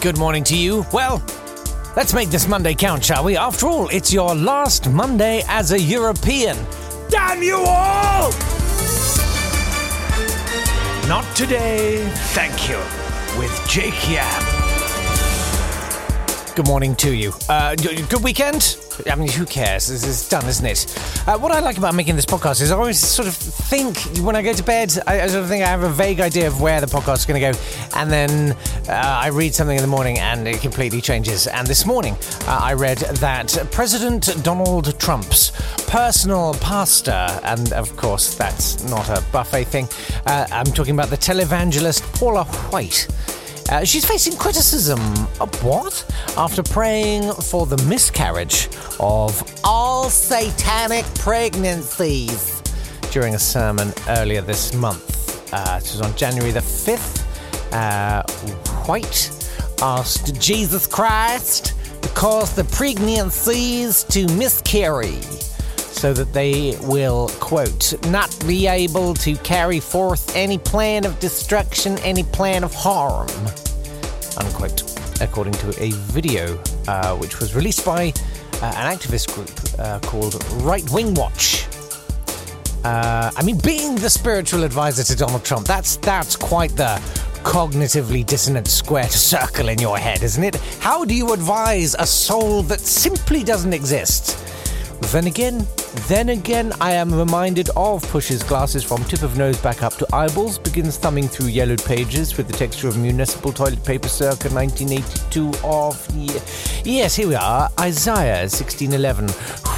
Good morning to you. Well, let's make this Monday count, shall we? After all, it's your last Monday as a European. Damn you all! Not today, thank you, with Jake Yapp. Good morning to you. Uh, good weekend? I mean, who cares? Is done, isn't it? Uh, what I like about making this podcast is I always sort of think when I go to bed, I, I sort of think I have a vague idea of where the podcast is going to go, and then uh, I read something in the morning and it completely changes. And this morning, uh, I read that President Donald Trump's personal pastor, and of course, that's not a buffet thing. Uh, I'm talking about the televangelist Paula White. Uh, she's facing criticism of what? After praying for the miscarriage of all satanic pregnancies during a sermon earlier this month. Uh, it was on January the 5th. Uh, White asked Jesus Christ to cause the pregnancies to miscarry so that they will, quote, not be able to carry forth any plan of destruction, any plan of harm, unquote, according to a video uh, which was released by uh, an activist group uh, called Right Wing Watch. Uh, I mean, being the spiritual advisor to Donald Trump, that's that's quite the cognitively dissonant square to circle in your head, isn't it? How do you advise a soul that simply doesn't exist? Then again, then again, I am reminded of Push's glasses from tip of nose back up to eyeballs, begins thumbing through yellowed pages with the texture of municipal toilet paper circa 1982 of. Yes, here we are, Isaiah 1611.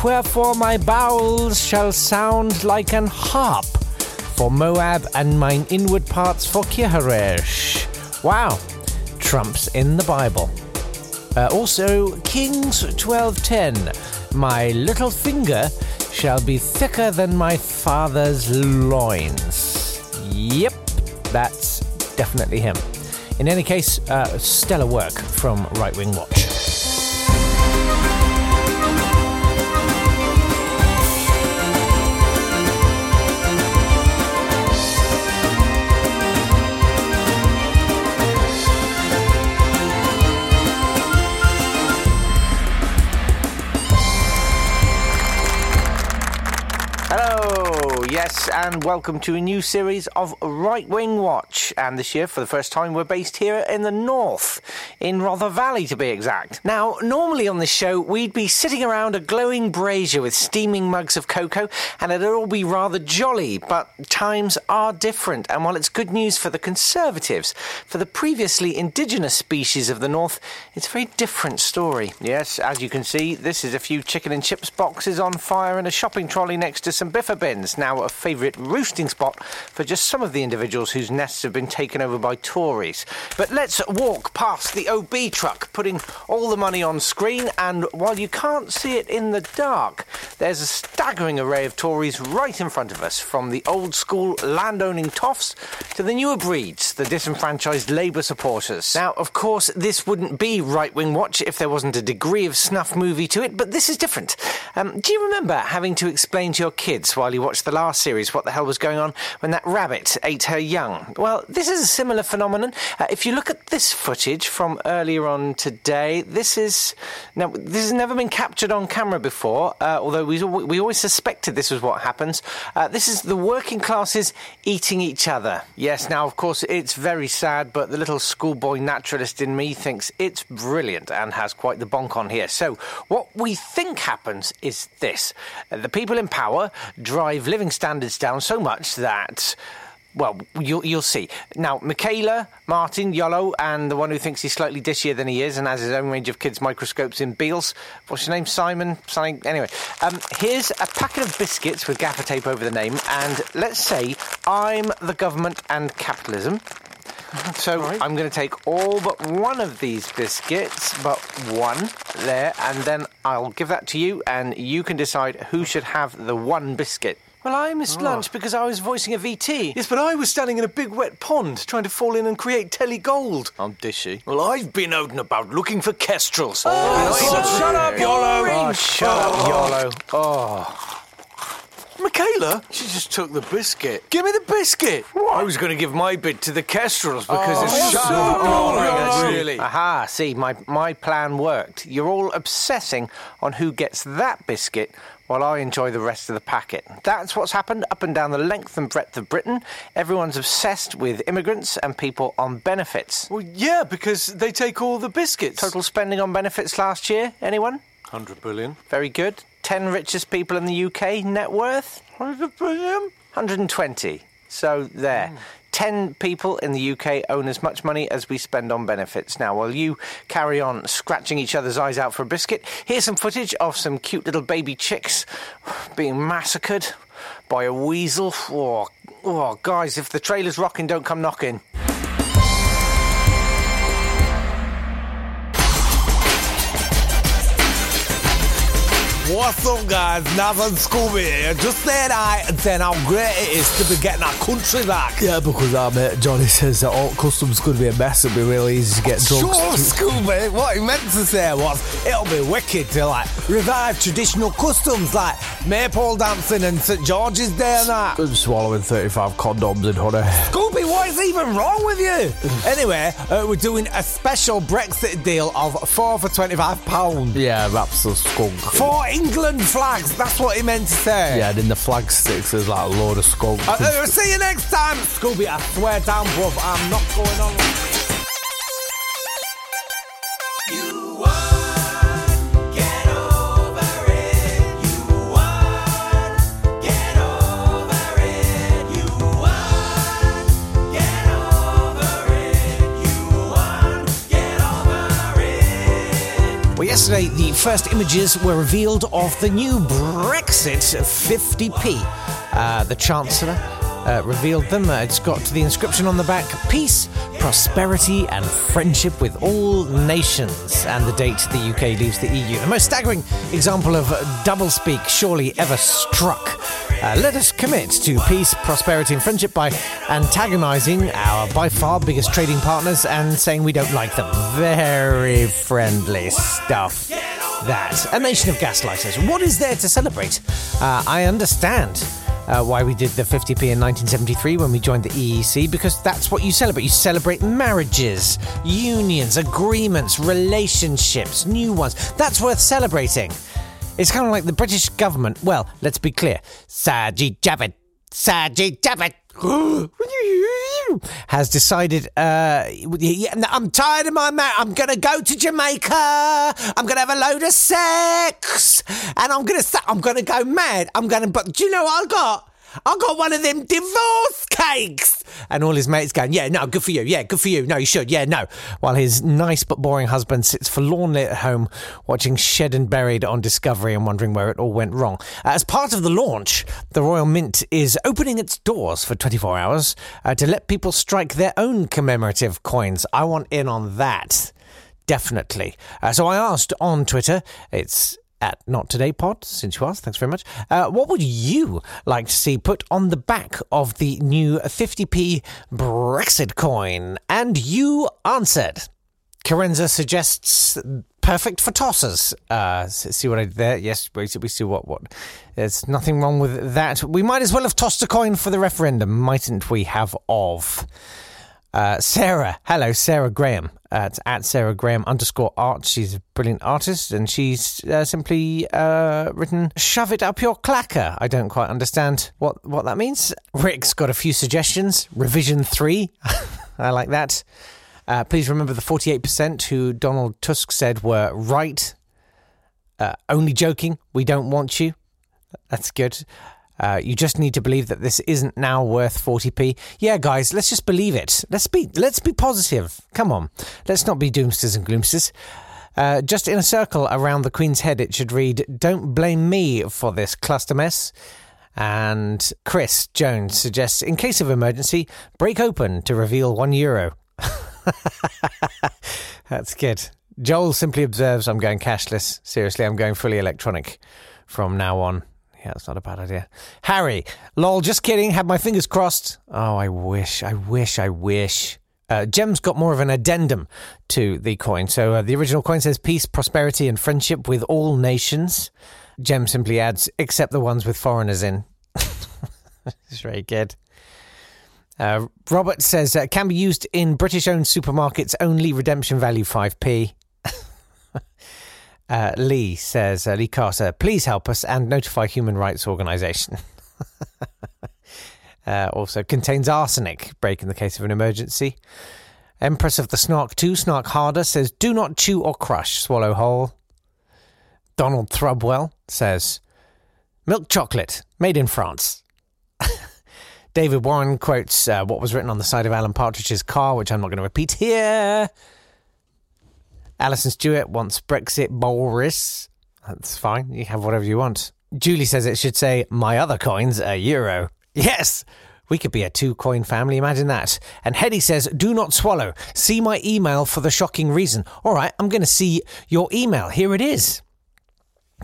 Wherefore my bowels shall sound like an harp for Moab and mine inward parts for Kirharesh. Wow, Trump's in the Bible. Uh, also, Kings 12:10. My little finger shall be thicker than my father's loins. Yep, that's definitely him. In any case, uh, stellar work from Right Wing Watch. Yes, and welcome to a new series of Right Wing Watch. And this year, for the first time, we're based here in the north, in Rother Valley to be exact. Now, normally on this show, we'd be sitting around a glowing brazier with steaming mugs of cocoa, and it'd all be rather jolly, but times are different. And while it's good news for the Conservatives, for the previously indigenous species of the north, it's a very different story. Yes, as you can see, this is a few chicken and chips boxes on fire and a shopping trolley next to some biffa bins, now a favourite roosting spot for just some of the individuals whose nests have been taken over by Tories. But let's walk past the OB truck, putting all the money on screen, and while you can't see it in the dark, there's a staggering array of Tories right in front of us, from the old school landowning toffs to the newer breeds, the disenfranchised Labour supporters. Now, of course, this wouldn't be right wing watch if there wasn't a degree of snuff movie to it, but this is different. Um, do you remember having to explain to your kids while you watched the last series what the hell was going on when that rabbit ate her young? Well, this is a similar phenomenon. Uh, if you look at this footage from earlier on today, this is now this has never been captured on camera before, uh, although we we always suspected this was what happens. Uh, this is the working classes eating each other. Yes, now of course it's very sad, but the little schoolboy naturalist in me thinks it's brilliant and has quite the bonk on here. So, what we think happens is this the people in power drive living standards down so much that well, you'll, you'll see. Now, Michaela, Martin, Iolo, and the one who thinks he's slightly dishier than he is and has his own range of kids' microscopes in Beals. What's your name? Simon? Something? Anyway, um, here's a packet of biscuits with gaffer tape over the name, and let's say I'm the government and capitalism. So right. I'm going to take all but one of these biscuits, but one there, and then I'll give that to you, and you can decide who should have the one biscuit. Well, I missed oh. lunch because I was voicing a VT. Yes, but I was standing in a big wet pond trying to fall in and create telly gold. I'm dishy. Well, I've been out and about looking for kestrels. Oh, oh shut up, Iolo! Oh, oh, shut up, Iolo. Oh. Michaela, she just took the biscuit. Give me the biscuit. What? I was going to give my bit to the kestrels because oh, it's so boring, really. Aha, see, my, my plan worked. You're all obsessing on who gets that biscuit while I enjoy the rest of the packet. That's what's happened up and down the length and breadth of Britain. Everyone's obsessed with immigrants and people on benefits. Well, yeah, because they take all the biscuits. Total spending on benefits last year, anyone? 100 billion. Very good. 10 richest people in the UK, net worth? 100 billion? 120. So there. Mm. 10 people in the UK own as much money as we spend on benefits. Now, while you carry on scratching each other's eyes out for a biscuit, here's some footage of some cute little baby chicks being massacred by a weasel. Oh, oh guys, if the trailer's rocking, don't come knocking. What's up, guys? Nathan Scooby here. Just saying hi and saying how great it is to be getting our country back. Yeah, because our mate Johnny says that all customs could be a mess. It'd be really easy to get drugs. Sure, Scooby. What he meant to say was it'll be wicked to like revive traditional customs like maypole dancing and St George's Day and that. I'm swallowing 35 condoms in honey. Scooby, what is even wrong with you? anyway, uh, we're doing a special Brexit deal of four for £25. Yeah, that's a skunk. Four England flags. That's what he meant to say. Yeah, and in the flag sticks there's like a load of skunks. Uh, uh, see you next time, Scooby. I swear down, bruv, I'm not going on. First images were revealed of the new Brexit 50p. Uh, the Chancellor uh, revealed them. Uh, it's got the inscription on the back Peace, prosperity, and friendship with all nations, and the date the UK leaves the EU. The most staggering example of doublespeak surely ever struck. Uh, let us commit to peace, prosperity, and friendship by antagonizing our by far biggest trading partners and saying we don't like them. Very friendly stuff. That. A nation of gaslighters. What is there to celebrate? Uh, I understand. Uh, why we did the 50p in 1973 when we joined the EEC, because that's what you celebrate. You celebrate marriages, unions, agreements, relationships, new ones. That's worth celebrating. It's kind of like the British government. Well, let's be clear. Sajid Javid. Sajid Javid. has decided, uh, I'm tired of my marriage. I'm going to go to Jamaica. I'm going to have a load of sex. And I'm going to, I'm going to go mad. I'm going to, but do you know what I've got? I got one of them divorce cakes. And all his mates going, yeah, no, good for you. Yeah, good for you. No, you should. Yeah, no. While his nice but boring husband sits forlornly at home watching Shed and Buried on Discovery and wondering where it all went wrong. As part of the launch, the Royal Mint is opening its doors for 24 hours uh, to let people strike their own commemorative coins. I want in on that definitely. Uh, so I asked on Twitter, it's at Not Today Pod, since you asked. Thanks very much. Uh, what would you like to see put on the back of the new 50p Brexit coin? And you answered. Carenza suggests perfect for tossers. Uh, see what I did there? Yes, we see, we see what what. There's nothing wrong with that. We might as well have tossed a coin for the referendum, mightn't we? Have of. Uh, Sarah, hello, Sarah Graham at, at Sarah Graham underscore art. She's a brilliant artist and she's uh, simply uh, written "shove it up your clacker." I don't quite understand what what that means. Rick's got a few suggestions. Revision three. I like that. Uh, please remember the 48% who Donald Tusk said were right. Uh, only joking. We don't want you. That's good. Uh, you just need to believe that this isn't now worth 40p. Yeah, guys, let's just believe it. Let's be let's be positive. Come on, let's not be doomsters and gloomsters. Uh, just in a circle around the Queen's head, it should read, "Don't blame me for this cluster mess." And Chris Jones suggests, in case of emergency, break open to reveal one euro. That's good. Joel simply observes, I'm going cashless. Seriously, I'm going fully electronic from now on. Yeah, that's not a bad idea. Harry, lol, just kidding. Had my fingers crossed. Oh, I wish, I wish, I wish. Uh, Gem's got more of an addendum to the coin. So uh, the original coin says peace, prosperity, and friendship with all nations. Gem simply adds, except the ones with foreigners in. it's very good. Uh, Robert says uh, can be used in British owned supermarkets only, redemption value 5p. Uh, Lee says, uh, Lee Carter, please help us and notify Human Rights Organization. uh, also contains arsenic, break in the case of an emergency. Empress of the Snark 2, Snark Harder, says, do not chew or crush, swallow whole. Donald Thrubwell says, milk chocolate, made in France. David Warren quotes uh, what was written on the side of Alan Partridge's car, which I'm not going to repeat here. Alison Stewart wants Brexit Boris. That's fine. You have whatever you want. Julie says it should say, My other coins, a euro. Yes! We could be a two coin family, imagine that. And Hetty says, Do not swallow. See my email for the shocking reason. All right, I'm going to see your email. Here it is.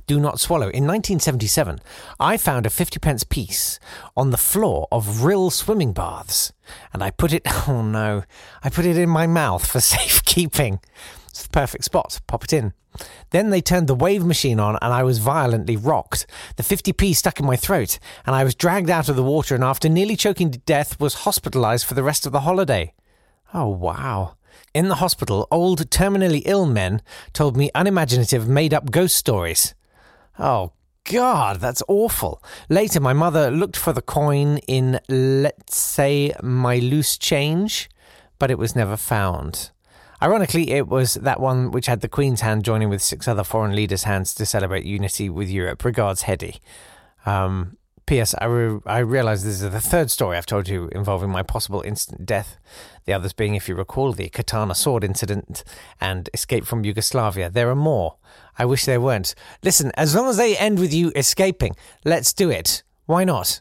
Do not swallow. In 1977, I found a 50 pence piece on the floor of Rhyl swimming baths, and I put it, oh no, I put it in my mouth for safekeeping. It's the perfect spot. Pop it in. Then they turned the wave machine on, and I was violently rocked. The 50p stuck in my throat, and I was dragged out of the water, and after nearly choking to death, was hospitalized for the rest of the holiday. Oh, wow. In the hospital, old terminally ill men told me unimaginative, made up ghost stories. Oh, God, that's awful. Later, my mother looked for the coin in, let's say, my loose change, but it was never found. Ironically, it was that one which had the Queen's hand joining with six other foreign leaders' hands to celebrate unity with Europe. Regards, Hetty. Um, P.S. I, re- I realize this is the third story I've told you involving my possible instant death. The others being, if you recall, the katana sword incident and escape from Yugoslavia. There are more. I wish there weren't. Listen, as long as they end with you escaping, let's do it. Why not?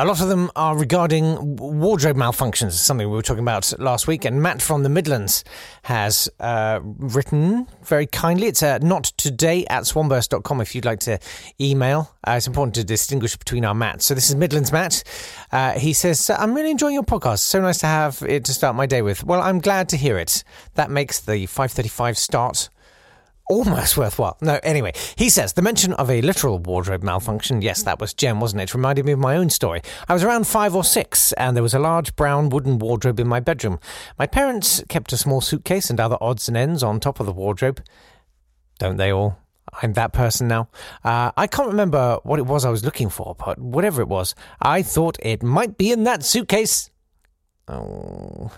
A lot of them are regarding wardrobe malfunctions, something we were talking about last week. And Matt from the Midlands has uh, written very kindly. It's uh, not today at swanburst.com if you'd like to email. Uh, it's important to distinguish between our Matts. So this is Midlands Matt. Uh, he says, I'm really enjoying your podcast. So nice to have it to start my day with. Well, I'm glad to hear it. That makes the 535 start almost worthwhile. No, anyway, he says the mention of a literal wardrobe malfunction. Yes, that was Jem, wasn't it? Reminded me of my own story. I was around five or six, and there was a large brown wooden wardrobe in my bedroom. My parents kept a small suitcase and other odds and ends on top of the wardrobe. Don't they all? I'm that person now. Uh, I can't remember what it was I was looking for, but whatever it was, I thought it might be in that suitcase. Oh.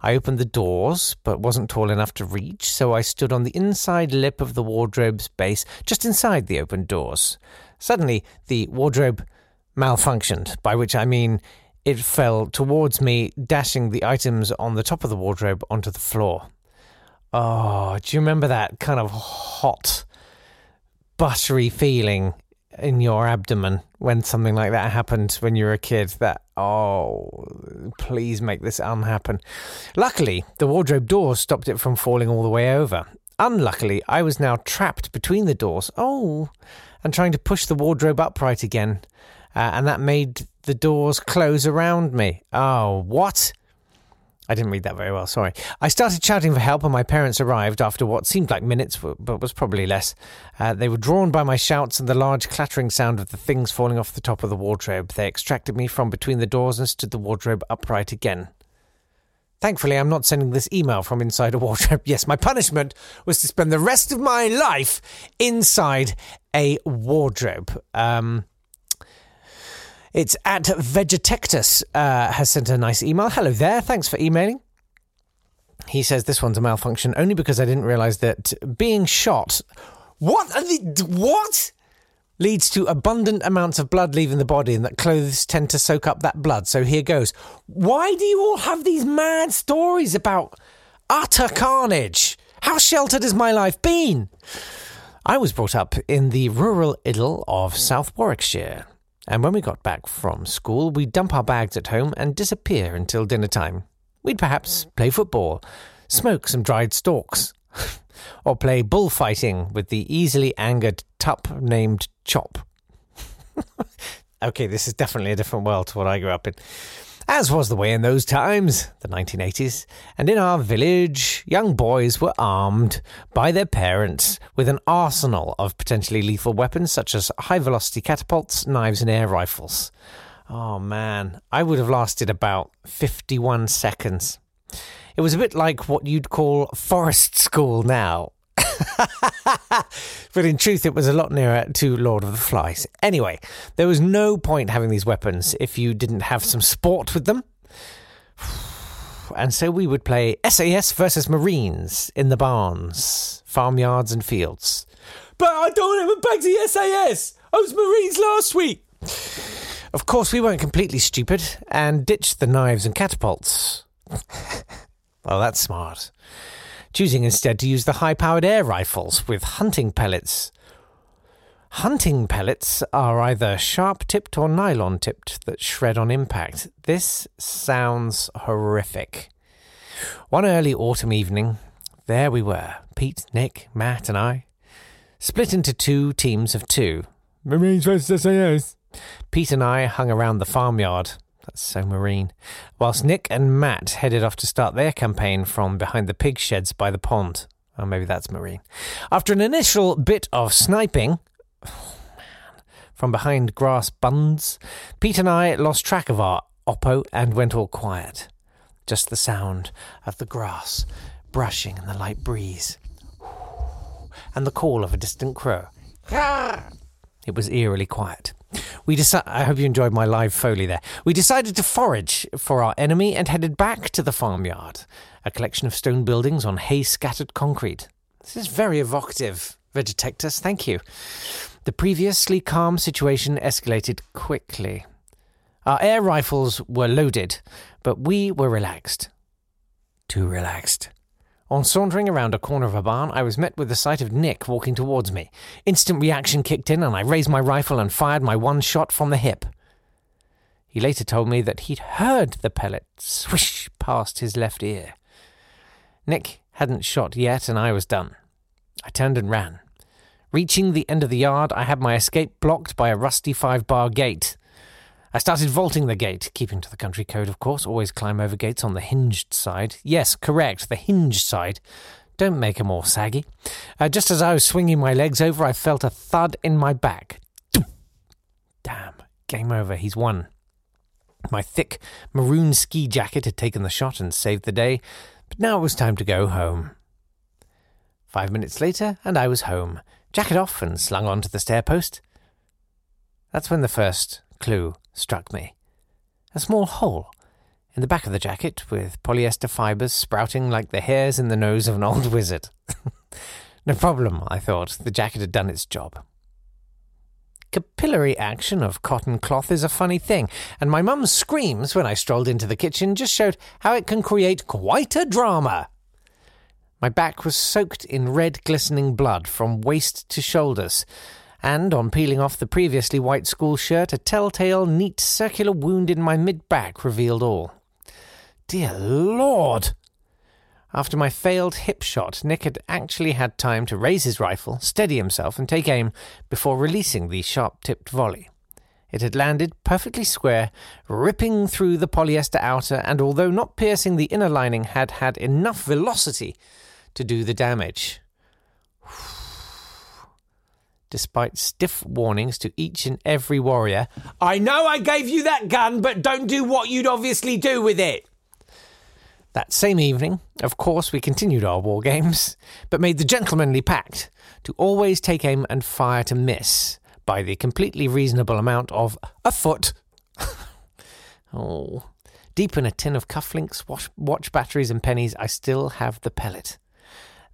I opened the doors, but wasn't tall enough to reach, so I stood on the inside lip of the wardrobe's base, just inside the open doors. Suddenly, the wardrobe malfunctioned, by which I mean it fell towards me, dashing the items on the top of the wardrobe onto the floor. Oh, do you remember that kind of hot, buttery feeling in your abdomen when something like that happened when you were a kid that oh please make this unhappen. Luckily the wardrobe door stopped it from falling all the way over. Unluckily i was now trapped between the doors oh and trying to push the wardrobe upright again uh, and that made the doors close around me. Oh what I didn't read that very well, sorry. I started shouting for help, and my parents arrived after what seemed like minutes, but was probably less. Uh, they were drawn by my shouts and the large clattering sound of the things falling off the top of the wardrobe. They extracted me from between the doors and stood the wardrobe upright again. Thankfully, I'm not sending this email from inside a wardrobe. Yes, my punishment was to spend the rest of my life inside a wardrobe. Um, it's at Vegetectus uh, has sent a nice email. Hello there. Thanks for emailing. He says this one's a malfunction only because I didn't realize that being shot. What? What? Leads to abundant amounts of blood leaving the body, and that clothes tend to soak up that blood. So here goes. Why do you all have these mad stories about utter carnage? How sheltered has my life been? I was brought up in the rural idyll of South Warwickshire. And when we got back from school, we'd dump our bags at home and disappear until dinner time. We'd perhaps play football, smoke some dried stalks, or play bullfighting with the easily angered tup named Chop. okay, this is definitely a different world to what I grew up in as was the way in those times, the 1980s, and in our village, young boys were armed by their parents with an arsenal of potentially lethal weapons such as high velocity catapults, knives, and air rifles. Oh man, I would have lasted about 51 seconds. It was a bit like what you'd call forest school now. but in truth, it was a lot nearer to Lord of the Flies. Anyway, there was no point having these weapons if you didn't have some sport with them. And so we would play SAS versus Marines in the barns, farmyards, and fields. But I don't have a back to SAS! I was Marines last week! Of course, we weren't completely stupid and ditched the knives and catapults. well, that's smart choosing instead to use the high powered air rifles with hunting pellets. Hunting pellets are either sharp tipped or nylon tipped that shred on impact. This sounds horrific. One early autumn evening, there we were Pete, Nick, Matt, and I, split into two teams of two. Marines versus SAS. Pete and I hung around the farmyard, that's so marine. Whilst Nick and Matt headed off to start their campaign from behind the pig sheds by the pond. Oh, maybe that's marine. After an initial bit of sniping, oh man, from behind grass buns, Pete and I lost track of our Oppo and went all quiet. Just the sound of the grass brushing in the light breeze, and the call of a distant crow. It was eerily quiet. We decided. I hope you enjoyed my live foley there. We decided to forage for our enemy and headed back to the farmyard, a collection of stone buildings on hay scattered concrete. This is very evocative, Vegetectus. Thank you. The previously calm situation escalated quickly. Our air rifles were loaded, but we were relaxed. Too relaxed. On sauntering around a corner of a barn, I was met with the sight of Nick walking towards me. Instant reaction kicked in, and I raised my rifle and fired my one shot from the hip. He later told me that he'd heard the pellet swish past his left ear. Nick hadn't shot yet, and I was done. I turned and ran. Reaching the end of the yard, I had my escape blocked by a rusty five bar gate. I started vaulting the gate, keeping to the country code, of course. Always climb over gates on the hinged side. Yes, correct, the hinged side. Don't make 'em all saggy. Uh, just as I was swinging my legs over, I felt a thud in my back. Damn, game over. He's won. My thick maroon ski jacket had taken the shot and saved the day, but now it was time to go home. Five minutes later, and I was home, jacket off and slung onto the stair post. That's when the first clue struck me. A small hole in the back of the jacket with polyester fibres sprouting like the hairs in the nose of an old wizard. no problem, I thought. The jacket had done its job. Capillary action of cotton cloth is a funny thing, and my mum's screams when I strolled into the kitchen just showed how it can create quite a drama. My back was soaked in red glistening blood from waist to shoulders, and on peeling off the previously white school shirt, a telltale neat circular wound in my mid back revealed all. Dear Lord! After my failed hip shot, Nick had actually had time to raise his rifle, steady himself, and take aim before releasing the sharp tipped volley. It had landed perfectly square, ripping through the polyester outer, and although not piercing the inner lining, had had enough velocity to do the damage. Despite stiff warnings to each and every warrior, I know I gave you that gun, but don't do what you'd obviously do with it. That same evening, of course, we continued our war games, but made the gentlemanly pact to always take aim and fire to miss by the completely reasonable amount of a foot. oh. Deep in a tin of cufflinks, watch, watch batteries, and pennies, I still have the pellet.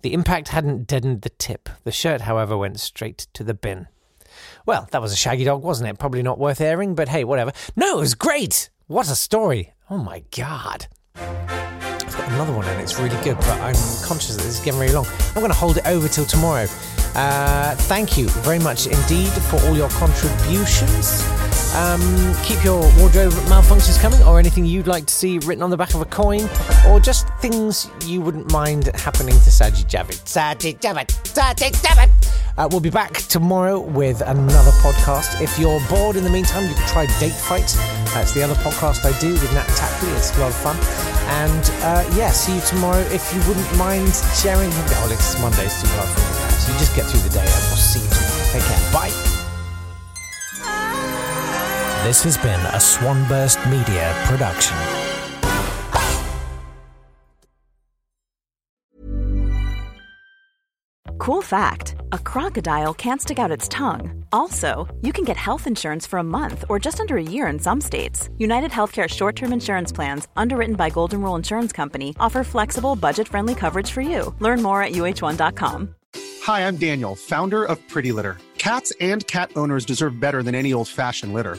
The impact hadn't deadened the tip. The shirt, however, went straight to the bin. Well, that was a shaggy dog, wasn't it? Probably not worth airing, but hey, whatever. No, it was great! What a story! Oh my god. I've got another one and it's really good, but I'm conscious that this is getting very long. I'm going to hold it over till tomorrow. Uh, thank you very much indeed for all your contributions. Um, keep your wardrobe malfunctions coming, or anything you'd like to see written on the back of a coin, or just things you wouldn't mind happening to Sajid Javid. Sajid Javid, Sajid Javid. Uh, we'll be back tomorrow with another podcast. If you're bored in the meantime, you can try Date Fight. That's the other podcast I do with Nat Tapley. It's a lot of fun. And uh, yeah, see you tomorrow. If you wouldn't mind sharing, oh, it's Monday's too hard for me. So you just get through the day, and we'll see you tomorrow. Take care. Bye. This has been a Swanburst Media production. Cool fact a crocodile can't stick out its tongue. Also, you can get health insurance for a month or just under a year in some states. United Healthcare short term insurance plans, underwritten by Golden Rule Insurance Company, offer flexible, budget friendly coverage for you. Learn more at uh1.com. Hi, I'm Daniel, founder of Pretty Litter. Cats and cat owners deserve better than any old fashioned litter.